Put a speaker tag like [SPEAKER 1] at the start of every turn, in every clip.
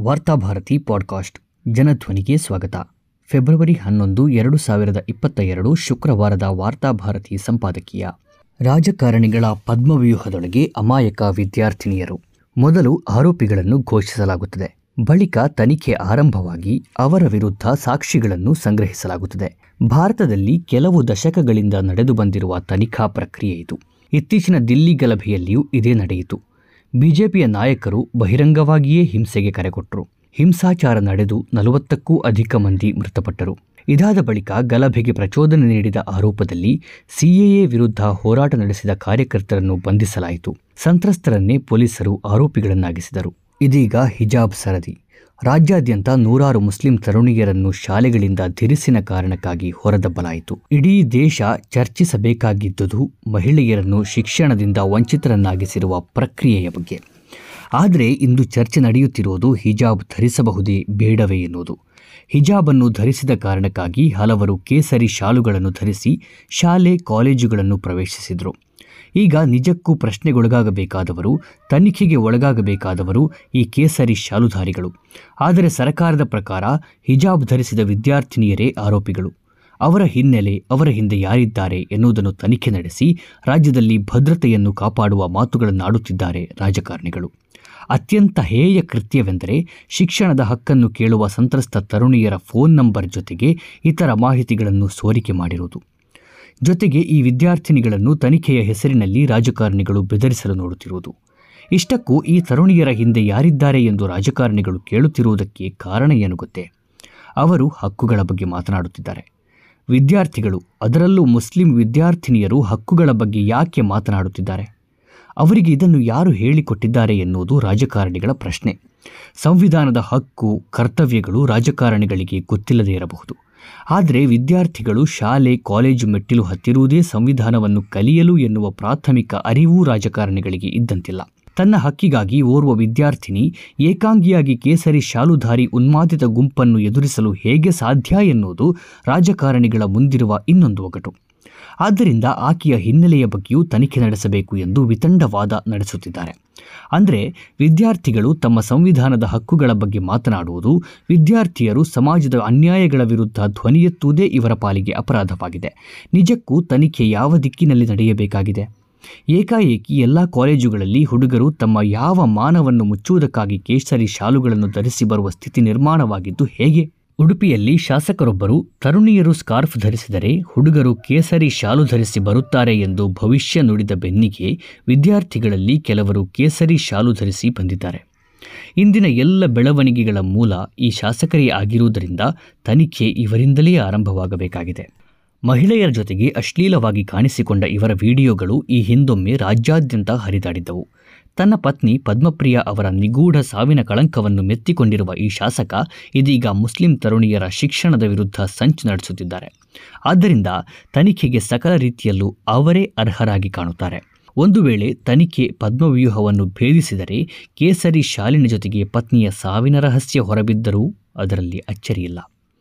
[SPEAKER 1] Varthabharati podcast, ಜನಧ್ವನಿಗೆ ಸ್ವಾಗತ. February ಹನ್ನೊಂದು, ಎರಡು ಸಾವಿರದ ಇಪ್ಪತ್ತ ಎರಡು, ಶುಕ್ರವಾರದ ವಾರ್ತಾಭಾರತಿ ಸಂಪಾದಕೀಯ. ರಾಜಕಾರಣಿಗಳ ಪದ್ಮವ್ಯೂಹದೊಳಗೆ ಅಮಾಯಕ ವಿದ್ಯಾರ್ಥಿನಿಯರು. ಮೊದಲು ಆರೋಪಿಗಳನ್ನು ಘೋಷಿಸಲಾಗುತ್ತದೆ. ಬಳಿಕ ತನಿಖೆ ಆರಂಭವಾಗಿ ಅವರ ವಿರುದ್ಧ ಸಾಕ್ಷಿಗಳನ್ನು ಸಂಗ್ರಹಿಸಲಾಗುತ್ತದೆ. ಭಾರತದಲ್ಲಿ ಕೆಲವು ದಶಕಗಳಿಂದ ನಡೆದು ಬಂದಿರುವ ತನಿಖಾ ಪ್ರಕ್ರಿಯೆ ಇದು. ಇತ್ತೀಚಿನ ದಿಲ್ಲಿ ಗಲಭೆಯಲ್ಲಿಯೂ ಇದೇ ನಡೆಯಿತು. ಬಿಜೆಪಿಯ ನಾಯಕರು ಬಹಿರಂಗವಾಗಿಯೇ ಹಿಂಸೆಗೆ ಕರೆಕೊಟ್ಟರು ಹಿಂಸಾಚಾರ ನಡೆದು ನಲವತ್ತಕ್ಕೂ ಅಧಿಕ ಮಂದಿ ಮೃತಪಟ್ಟರು. ಇದಾದ ಬಳಿಕ ಗಲಭೆಗೆ ಪ್ರಚೋದನೆ ನೀಡಿದ ಆರೋಪದಲ್ಲಿ ಸಿಎಎ ವಿರುದ್ಧ ಹೋರಾಟ ನಡೆಸಿದ ಕಾರ್ಯಕರ್ತರನ್ನು ಬಂಧಿಸಲಾಯಿತು. ಸಂತ್ರಸ್ತರನ್ನೇ ಪೊಲೀಸರು ಆರೋಪಿಗಳನ್ನಾಗಿಸಿದರು. ಇದೀಗ ಹಿಜಾಬ್ ಸರದಿ. ರಾಜ್ಯಾದ್ಯಂತ ನೂರಾರು ಮುಸ್ಲಿಂ ತರುಣಿಯರನ್ನು ಶಾಲೆಗಳಿಂದ ಧಿರಿಸಿನ ಕಾರಣಕ್ಕಾಗಿ ಹೊರದಬ್ಬಲಾಯಿತು. ಇಡೀ ದೇಶ ಚರ್ಚಿಸಬೇಕಾಗಿದ್ದುದು ಮಹಿಳೆಯರನ್ನು ಶಿಕ್ಷಣದಿಂದ ವಂಚಿತರನ್ನಾಗಿಸಿರುವ ಪ್ರಕ್ರಿಯೆಯ ಬಗ್ಗೆ. ಆದರೆ ಇಂದು ಚರ್ಚೆ ನಡೆಯುತ್ತಿರುವುದು ಹಿಜಾಬ್ ಧರಿಸಬಹುದೇ ಬೇಡವೇ ಎನ್ನುವುದು. ಹಿಜಾಬನ್ನು ಧರಿಸಿದ ಕಾರಣಕ್ಕಾಗಿ ಹಲವರು ಕೇಸರಿ ಶಾಲುಗಳನ್ನು ಧರಿಸಿ ಶಾಲೆ, ಕಾಲೇಜುಗಳನ್ನು ಪ್ರವೇಶಿಸಿದರು. ಈಗ ನಿಜಕ್ಕೂ ಪ್ರಶ್ನೆಗೊಳಗಾಗಬೇಕಾದವರು, ತನಿಖೆಗೆ ಒಳಗಾಗಬೇಕಾದವರು ಈ ಕೇಸರಿ ಶಾಲುಧಾರಿಗಳು ಆದರೆ ಸರ್ಕಾರದ ಪ್ರಕಾರ ಹಿಜಾಬ್ ಧರಿಸಿದ ವಿದ್ಯಾರ್ಥಿನಿಯರೇ ಆರೋಪಿಗಳು. ಅವರ ಹಿನ್ನೆಲೆ ಅವರ ಹಿಂದೆ ಯಾರಿದ್ದಾರೆ ಎನ್ನುವುದನ್ನು ತನಿಖೆ ನಡೆಸಿ ರಾಜ್ಯದಲ್ಲಿ ಭದ್ರತೆಯನ್ನು ಕಾಪಾಡುವ ಮಾತುಗಳನ್ನಾಡುತ್ತಿದ್ದಾರೆ ರಾಜಕಾರಣಿಗಳು. ಅತ್ಯಂತ ಹೇಯ ಕೃತ್ಯವೆಂದರೆ ಶಿಕ್ಷಣದ ಹಕ್ಕನ್ನು ಕೇಳುವ ಸಂತ್ರಸ್ತ ತರುಣಿಯರ ಫೋನ್ ನಂಬರ್ ಜೊತೆಗೆ ಇತರ ಮಾಹಿತಿಗಳನ್ನು ಸೋರಿಕೆ ಮಾಡಿರುವುದು. ಜೊತೆಗೆ ಈ ವಿದ್ಯಾರ್ಥಿನಿಗಳನ್ನು ತನಿಖೆಯ ಹೆಸರಿನಲ್ಲಿ ರಾಜಕಾರಣಿಗಳು ಬೆದರಿಸಲು ನೋಡುತ್ತಿರುವುದು. ಇಷ್ಟಕ್ಕೂ ಈ ತರುಣಿಯರ ಹಿಂದೆ ಯಾರಿದ್ದಾರೆ ಎಂದು ರಾಜಕಾರಣಿಗಳು ಕೇಳುತ್ತಿರುವುದಕ್ಕೆ ಕಾರಣ ಏನು ಗೊತ್ತೇ? ಅವರು ಹಕ್ಕುಗಳ ಬಗ್ಗೆ ಮಾತನಾಡುತ್ತಿದ್ದಾರೆ. ವಿದ್ಯಾರ್ಥಿಗಳು, ಅದರಲ್ಲೂ ಮುಸ್ಲಿಂ ವಿದ್ಯಾರ್ಥಿನಿಯರು ಹಕ್ಕುಗಳ ಬಗ್ಗೆ ಯಾಕೆ ಮಾತನಾಡುತ್ತಿದ್ದಾರೆ? ಅವರಿಗೆ ಇದನ್ನು ಯಾರು ಹೇಳಿಕೊಟ್ಟಿದ್ದಾರೆ ಎನ್ನುವುದು ರಾಜಕಾರಣಿಗಳ ಪ್ರಶ್ನೆ. ಸಂವಿಧಾನದ ಹಕ್ಕು, ಕರ್ತವ್ಯಗಳು ರಾಜಕಾರಣಿಗಳಿಗೆ ಗೊತ್ತಿಲ್ಲದೇ ಇರಬಹುದು. ಆದರೆ ವಿದ್ಯಾರ್ಥಿಗಳು ಶಾಲೆ, ಕಾಲೇಜು ಮೆಟ್ಟಿಲು ಹತ್ತಿರುವುದೇ ಸಂವಿಧಾನವನ್ನು ಕಲಿಯಲು ಎನ್ನುವ ಪ್ರಾಥಮಿಕ ಅರಿವು ರಾಜಕಾರಣಿಗಳಿಗೆ ಇದ್ದಂತಿಲ್ಲ. ತನ್ನ ಹಕ್ಕಿಗಾಗಿ ಓರ್ವ ವಿದ್ಯಾರ್ಥಿನಿ ಏಕಾಂಗಿಯಾಗಿ ಕೇಸರಿ ಶಾಲುಧಾರಿ ಉನ್ಮಾದಿತ ಗುಂಪನ್ನು ಎದುರಿಸಲು ಹೇಗೆ ಸಾಧ್ಯ ಎನ್ನುವುದು ರಾಜಕಾರಣಿಗಳ ಮುಂದಿರುವ ಇನ್ನೊಂದು ಒಗಟು. ಆದ್ದರಿಂದ ಆಕೆಯ ಹಿನ್ನೆಲೆಯ ಬಗ್ಗೆಯೂ ತನಿಖೆ ನಡೆಸಬೇಕು ಎಂದು ವಿತಂಡವಾದ ನಡೆಸುತ್ತಿದ್ದಾರೆ. ಅಂದರೆ, ವಿದ್ಯಾರ್ಥಿಗಳು ತಮ್ಮ ಸಂವಿಧಾನದ ಹಕ್ಕುಗಳ ಬಗ್ಗೆ ಮಾತನಾಡುವುದು ವಿದ್ಯಾರ್ಥಿಯರು ಸಮಾಜದ ಅನ್ಯಾಯಗಳ ವಿರುದ್ಧ ಧ್ವನಿ ಎತ್ತುವುದೇ ಇವರ ಪಾಲಿಗೆ ಅಪರಾಧವಾಗಿದೆ. ನಿಜಕ್ಕೂ ತನಿಖೆ ಯಾವ ದಿಕ್ಕಿನಲ್ಲಿ ನಡೆಯಬೇಕಾಗಿದೆ? ಏಕಾಏಕಿ ಎಲ್ಲ ಕಾಲೇಜುಗಳಲ್ಲಿ ಹುಡುಗರು ತಮ್ಮ ಯಾವ ಮಾನವನ್ನು ಮುಚ್ಚುವುದಕ್ಕಾಗಿ ಕೇಸರಿ ಶಾಲುಗಳನ್ನು ಧರಿಸಿ ಬರುವ ಸ್ಥಿತಿ ನಿರ್ಮಾಣವಾಗಿದ್ದು ಹೇಗೆ? ಉಡುಪಿಯಲ್ಲಿ ಶಾಸಕರೊಬ್ಬರು ತರುಣಿಯರು ಸ್ಕಾರ್ಫ್ ಧರಿಸಿದರೆ ಹುಡುಗರು ಕೇಸರಿ ಶಾಲು ಧರಿಸಿ ಬರುತ್ತಾರೆ ಎಂದು ಭವಿಷ್ಯ ನುಡಿದ ಬೆನ್ನಿಗೆ ವಿದ್ಯಾರ್ಥಿಗಳಲ್ಲಿ ಕೆಲವರು ಕೇಸರಿ ಶಾಲು ಧರಿಸಿ ಬಂದಿದ್ದಾರೆ. ಇಂದಿನ ಎಲ್ಲ ಬೆಳವಣಿಗೆಗಳ ಮೂಲ ಈ ಶಾಸಕರೇ ಆಗಿರುವುದರಿಂದ ತನಿಖೆ ಇವರಿಂದಲೇ ಆರಂಭವಾಗಬೇಕಾಗಿದೆ. ಮಹಿಳೆಯರ ಜೊತೆಗೆ ಅಶ್ಲೀಲವಾಗಿ ಕಾಣಿಸಿಕೊಂಡ ಇವರ ವಿಡಿಯೋಗಳು ಈ ಹಿಂದೊಮ್ಮೆ ರಾಜ್ಯಾದ್ಯಂತ ಹರಿದಾಡಿದ್ದವು. ತನ್ನ ಪತ್ನಿ ಪದ್ಮಪ್ರಿಯ ಅವರ ನಿಗೂಢ ಸಾವಿನ ಕಳಂಕವನ್ನು ಮೆತ್ತಿಕೊಂಡಿರುವ ಈ ಶಾಸಕ ಇದೀಗ ಮುಸ್ಲಿಂ ತರುಣಿಯರ ಶಿಕ್ಷಣದ ವಿರುದ್ಧ ಸಂಚು ನಡೆಸುತ್ತಿದ್ದಾರೆ. ಆದ್ದರಿಂದ ತನಿಖೆಗೆ ಸಕಲ ರೀತಿಯಲ್ಲೂ ಅವರೇ ಅರ್ಹರಾಗಿ ಕಾಣುತ್ತಾರೆ. ಒಂದು ವೇಳೆ ತನಿಖೆ ಪದ್ಮವ್ಯೂಹವನ್ನು ಭೇದಿಸಿದರೆ ಕೇಸರಿ ಶಾಲಿನ ಜೊತೆಗೆ ಪತ್ನಿಯ ಸಾವಿನ ರಹಸ್ಯ ಹೊರಬಿದ್ದರೂ ಅದರಲ್ಲಿ ಅಚ್ಚರಿಯಿಲ್ಲ.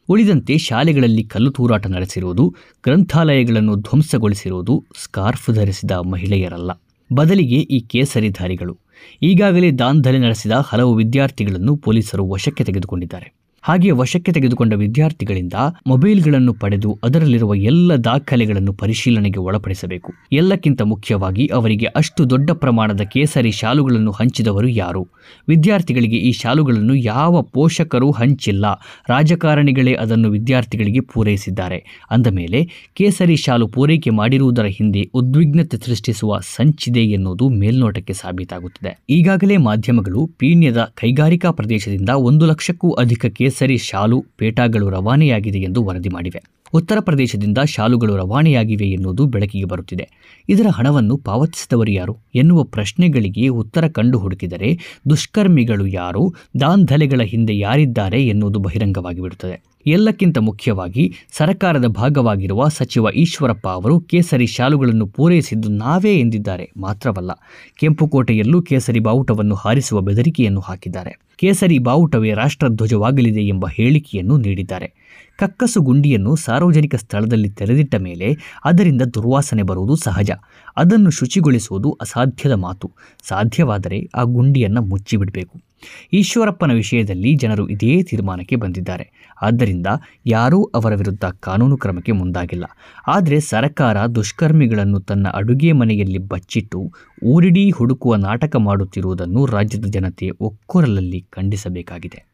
[SPEAKER 1] ಉಳಿದಂತೆ ಶಾಲೆಗಳಲ್ಲಿ ಕಲ್ಲು ತೂರಾಟ ನಡೆಸಿರುವುದು, ಗ್ರಂಥಾಲಯಗಳನ್ನು ಧ್ವಂಸಗೊಳಿಸಿರುವುದು, ಸ್ಕಾರ್ಫ್ ಧರಿಸಿದ ಮಹಿಳೆಯರಲ್ಲ. ಬದಲಿಗೆ ಈ ಕೇಸರಿಧಾರಿಗಳು. ಈಗಾಗಲೇ ದಾಂಧಲೆ ನಡೆಸಿದ ಹಲವು ವಿದ್ಯಾರ್ಥಿಗಳನ್ನು ಪೊಲೀಸರು ವಶಕ್ಕೆ ತೆಗೆದುಕೊಂಡಿದ್ದಾರೆ. ಹಾಗೆ ವಶಕ್ಕೆ ತೆಗೆದುಕೊಂಡ ವಿದ್ಯಾರ್ಥಿಗಳಿಂದ ಮೊಬೈಲ್ಗಳನ್ನು ಪಡೆದು ಅದರಲ್ಲಿರುವ ಎಲ್ಲ ದಾಖಲೆಗಳನ್ನು ಪರಿಶೀಲನೆಗೆ ಒಳಪಡಿಸಬೇಕು. ಎಲ್ಲಕ್ಕಿಂತ ಮುಖ್ಯವಾಗಿ ಅವರಿಗೆ ಅಷ್ಟು ದೊಡ್ಡ ಪ್ರಮಾಣದ ಕೇಸರಿ ಶಾಲುಗಳನ್ನು ಹಂಚಿದವರು ಯಾರು? ವಿದ್ಯಾರ್ಥಿಗಳಿಗೆ ಈ ಶಾಲುಗಳನ್ನು ಯಾವ ಪೋಷಕರು ಹಂಚಿಲ್ಲ. ರಾಜಕಾರಣಿಗಳೇ ಅದನ್ನು ವಿದ್ಯಾರ್ಥಿಗಳಿಗೆ ಪೂರೈಸಿದ್ದಾರೆ. ಅಂದ ಮೇಲೆ ಕೇಸರಿ ಶಾಲು ಪೂರೈಕೆ ಮಾಡಿರುವುದರ ಹಿಂದೆ ಉದ್ವಿಗ್ನತೆ ಸೃಷ್ಟಿಸುವ ಸಂಚಿದೆ ಎನ್ನುವುದು ಮೇಲ್ನೋಟಕ್ಕೆ ಸಾಬೀತಾಗುತ್ತಿದೆ. ಈಗಾಗಲೇ ಮಾಧ್ಯಮಗಳು ಪೀಣ್ಯದ ಕೈಗಾರಿಕಾ ಪ್ರದೇಶದಿಂದ ಒಂದು ಲಕ್ಷಕ್ಕೂ ಅಧಿಕ ಕೇಸರಿ ಶಾಲು ಪೇಟಾಗಳು ರವಾನೆಯಾಗಿದೆ ಎಂದು ವರದಿ ಮಾಡಿವೆ. ಉತ್ತರ ಪ್ರದೇಶದಿಂದ ಶಾಲುಗಳು ರವಾನೆಯಾಗಿವೆ ಎನ್ನುವುದು ಬೆಳಕಿಗೆ ಬರುತ್ತಿದೆ. ಇದರ ಹಣವನ್ನು ಪಾವತಿಸಿದವರು ಯಾರು? ಎನ್ನುವ ಪ್ರಶ್ನೆಗಳಿಗೆ ಉತ್ತರ ಕಂಡು ಹುಡುಕಿದರೆ ದುಷ್ಕರ್ಮಿಗಳು ಯಾರು? ದಾಂಧಲೆಗಳ ಹಿಂದೆ ಯಾರಿದ್ದಾರೆ ಎನ್ನುವುದು ಬಹಿರಂಗವಾಗಿ ಬಿಡುತ್ತದೆ ಎಲ್ಲಕ್ಕಿಂತ ಮುಖ್ಯವಾಗಿ ಸರ್ಕಾರದ ಭಾಗವಾಗಿರುವ ಸಚಿವ ಈಶ್ವರಪ್ಪ ಅವರು ಕೇಸರಿ ಶಾಲುಗಳನ್ನು ಪೂರೈಸಿದ್ದು ನಾವೇ ಎಂದಿದ್ದಾರೆ. ಮಾತ್ರವಲ್ಲ, ಕೆಂಪುಕೋಟೆಯಲ್ಲೂ ಕೇಸರಿ ಬಾವುಟವನ್ನು ಹಾರಿಸುವ ಬೆದರಿಕೆಯನ್ನು ಹಾಕಿದ್ದಾರೆ. ಕೇಸರಿ ಬಾವುಟವೇ ರಾಷ್ಟ್ರಧ್ವಜವಾಗಲಿದೆ ಎಂಬ ಹೇಳಿಕೆಯನ್ನು ನೀಡಿದ್ದಾರೆ. ಕಕ್ಕಸು ಗುಂಡಿಯನ್ನು ಸಾರ್ವಜನಿಕ ಸ್ಥಳದಲ್ಲಿ ತೆರೆದಿಟ್ಟ ಮೇಲೆ ಅದರಿಂದ ದುರ್ವಾಸನೆ ಬರುವುದು ಸಹಜ. ಅದನ್ನು ಶುಚಿಗೊಳಿಸುವುದು ಅಸಾಧ್ಯದ ಮಾತು. ಸಾಧ್ಯವಾದರೆ ಆ ಗುಂಡಿಯನ್ನು ಮುಚ್ಚಿಬಿಡಬೇಕು. ಈಶ್ವರಪ್ಪನ ವಿಷಯದಲ್ಲಿ ಜನರು ಇದೇ ತೀರ್ಮಾನಕ್ಕೆ ಬಂದಿದ್ದಾರೆ. ಆದ್ದರಿಂದ ಯಾರೂ ಅವರ ವಿರುದ್ಧ ಕಾನೂನು ಕ್ರಮಕ್ಕೆ ಮುಂದಾಗಿಲ್ಲ. ಆದರೆ ಸರ್ಕಾರ ದುಷ್ಕರ್ಮಿಗಳನ್ನು ತನ್ನ ಅಡುಗೆ ಮನೆಯಲ್ಲಿ ಬಚ್ಚಿಟ್ಟು ಊರಿಡೀ ಹುಡುಕುವ ನಾಟಕ ಮಾಡುತ್ತಿರುವುದನ್ನು ರಾಜ್ಯದ ಜನತೆ ಒಕ್ಕೊರಲಲ್ಲಿ ಖಂಡಿಸಬೇಕಾಗಿದೆ.